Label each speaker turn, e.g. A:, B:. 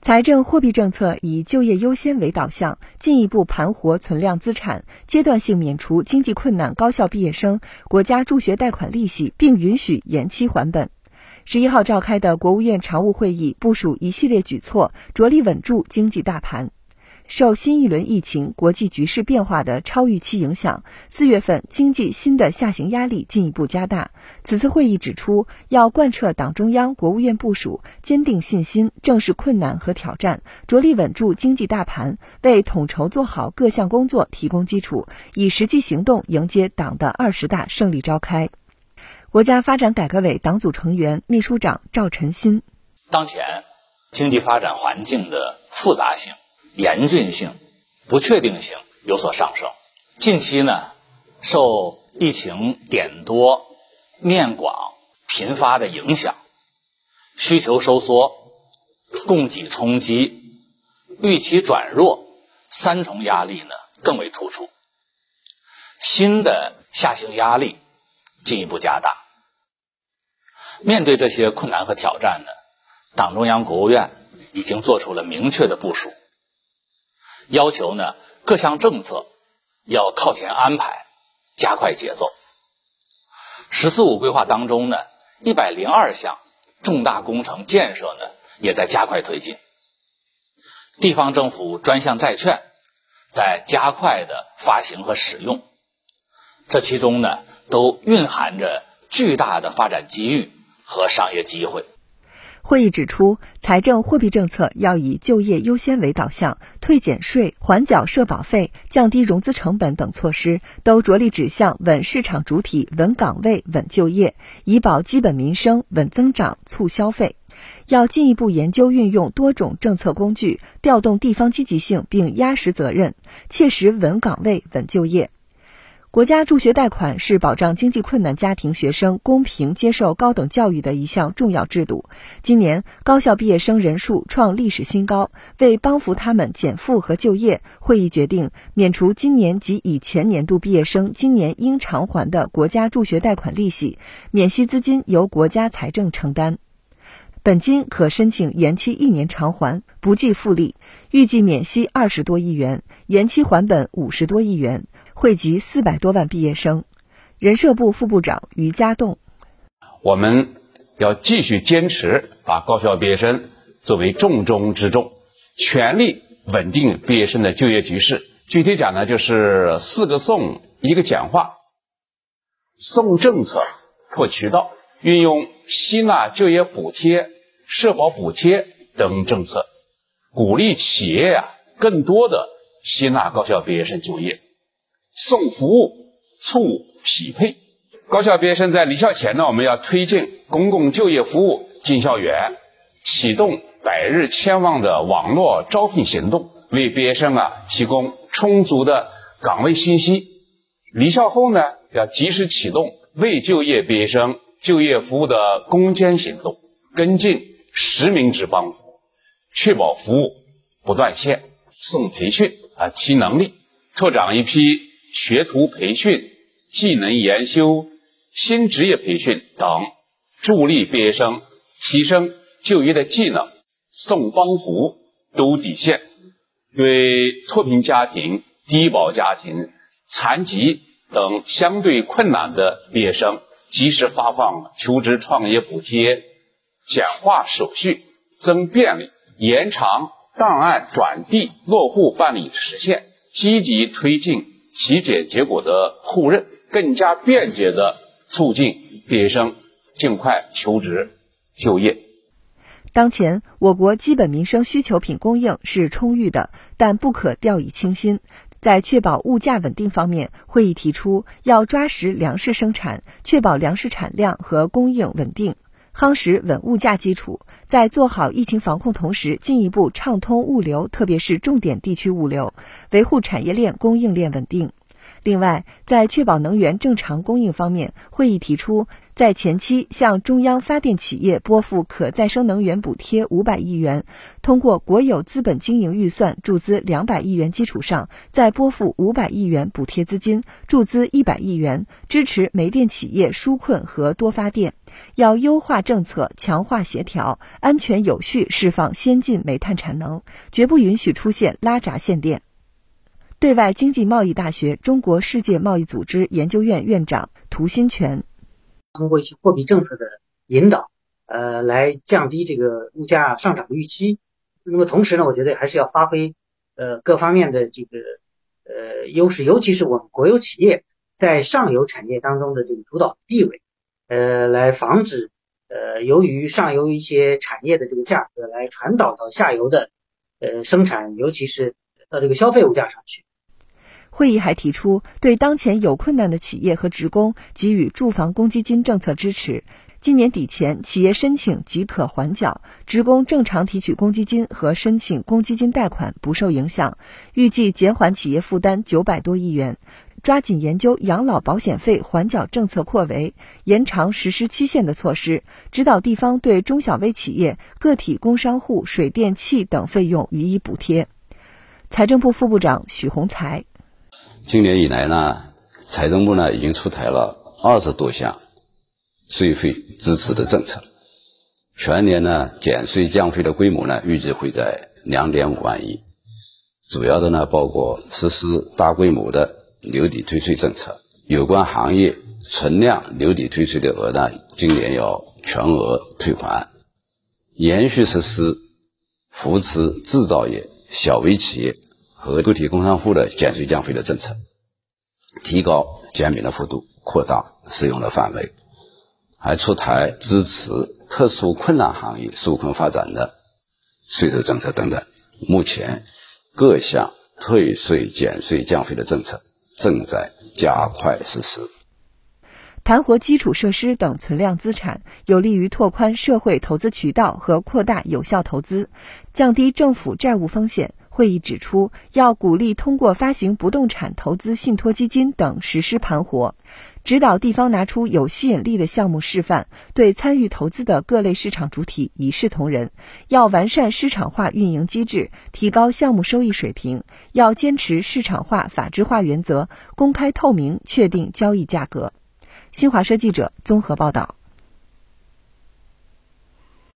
A: 财政货币政策以就业优先为导向，进一步盘活存量资产，阶段性免除经济困难高校毕业生国家助学贷款利息，并允许延期还本。十一号召开的国务院常务会议部署一系列举措，着力稳住经济大盘。受新一轮疫情、国际局势变化的超预期影响，四月份经济新的下行压力进一步加大。此次会议指出，要贯彻党中央、国务院部署，坚定信心，正视困难和挑战，着力稳住经济大盘，为统筹做好各项工作提供基础，以实际行动迎接党的二十大胜利召开。国家发展改革委党组成员、秘书长赵晨新：
B: 当前经济发展环境的复杂性。严峻性、不确定性有所上升。近期呢，受疫情点多、面广、频发的影响，需求收缩、供给冲击、预期转弱三重压力呢更为突出，新的下行压力进一步加大。面对这些困难和挑战呢，党中央、国务院已经做出了明确的部署。要求呢，各项政策要靠前安排，加快节奏。“十四五”规划当中呢，一百零二项重大工程建设呢，也在加快推进。地方政府专项债券在加快的发行和使用，这其中呢，都蕴含着巨大的发展机遇和商业机会。
A: 会议指出，财政货币政策要以就业优先为导向，退减税、缓缴社保费、降低融资成本等措施都着力指向稳市场主体、稳岗位、稳就业，以保基本民生、稳增长、促消费。要进一步研究运用多种政策工具，调动地方积极性，并压实责任，切实稳岗位、稳就业。国家助学贷款是保障经济困难家庭学生公平接受高等教育的一项重要制度。今年高校毕业生人数创历史新高，为帮扶他们减负和就业，会议决定免除今年及以前年度毕业生今年应偿还的国家助学贷款利息，免息资金由国家财政承担，本金可申请延期一年偿还，不计复利，预计免息二十多亿元，延期还本五十多亿元。惠及四百多万毕业生，人社部副部长于家栋，
C: 我们要继续坚持把高校毕业生作为重中之重，全力稳定毕业生的就业局势。具体讲呢，就是四个送，一个简化，送政策、拓渠道，运用吸纳就业补贴、社保补贴等政策，鼓励企业呀更多的吸纳高校毕业生就业。送服务，促匹配。高校毕业生在离校前呢，我们要推进公共就业服务进校园，启动百日千万的网络招聘行动，为毕业生啊提供充足的岗位信息。离校后呢，要及时启动未就业毕业生就业服务的攻坚行动，跟进实名制帮扶，确保服务不断线。送培训啊，提能力，拓展一批。学徒培训、技能研修、新职业培训等，助力毕业生提升就业的技能，送帮扶、兜底线，对脱贫家庭、低保家庭、残疾等相对困难的毕业生，及时发放求职创业补贴，简化手续，增便利，延长档案转递落户办理时限，积极推进。体检结果的互认，更加便捷的促进毕业生尽快求职就业。
A: 当前，我国基本民生需求品供应是充裕的，但不可掉以轻心。在确保物价稳定方面，会议提出要抓实粮食生产，确保粮食产量和供应稳定，夯实稳物价基础。在做好疫情防控同时，进一步畅通物流，特别是重点地区物流，维护产业链供应链稳定。另外，在确保能源正常供应方面，会议提出，在前期向中央发电企业拨付可再生能源补贴五百亿元，通过国有资本经营预算注资两百亿元基础上，再拨付五百亿元补贴资金，注资一百亿元，支持煤电企业纾困和多发电。要优化政策，强化协调，安全有序释放先进煤炭产能，绝不允许出现拉闸限电。对外经济贸易大学中国世界贸易组织研究院院长涂新全，
D: 通过一些货币政策的引导，呃，来降低这个物价上涨的预期。那么同时呢，我觉得还是要发挥呃各方面的这个呃优势，尤其是我们国有企业在上游产业当中的这个主导地位，呃，来防止呃由于上游一些产业的这个价格来传导到下游的呃生产，尤其是到这个消费物价上去。
A: 会议还提出，对当前有困难的企业和职工给予住房公积金政策支持。今年底前，企业申请即可缓缴，职工正常提取公积金和申请公积金贷款不受影响，预计减缓企业负担九百多亿元。抓紧研究养老保险费缓缴政策扩围、延长实施期限的措施，指导地方对中小微企业、个体工商户水电气等费用予以补贴。财政部副部长许宏才。
E: 今年以来呢，财政部呢已经出台了二十多项税费支持的政策，全年呢减税降费的规模呢预计会在两点五万亿，主要的呢包括实施大规模的留抵退税政策，有关行业存量留抵退税的额呢今年要全额退还，延续实施扶持制造业、小微企业。和个体工商户的减税降费的政策，提高减免的幅度，扩大适用的范围，还出台支持特殊困难行业纾困发展的税收政策等等。目前，各项退税、减税、降费的政策正在加快实施。
A: 盘活基础设施等存量资产，有利于拓宽社会投资渠道和扩大有效投资，降低政府债务风险。会议指出，要鼓励通过发行不动产投资信托基金等实施盘活，指导地方拿出有吸引力的项目示范，对参与投资的各类市场主体一视同仁。要完善市场化运营机制，提高项目收益水平。要坚持市场化、法治化原则，公开透明确定交易价格。新华社记者综合报道。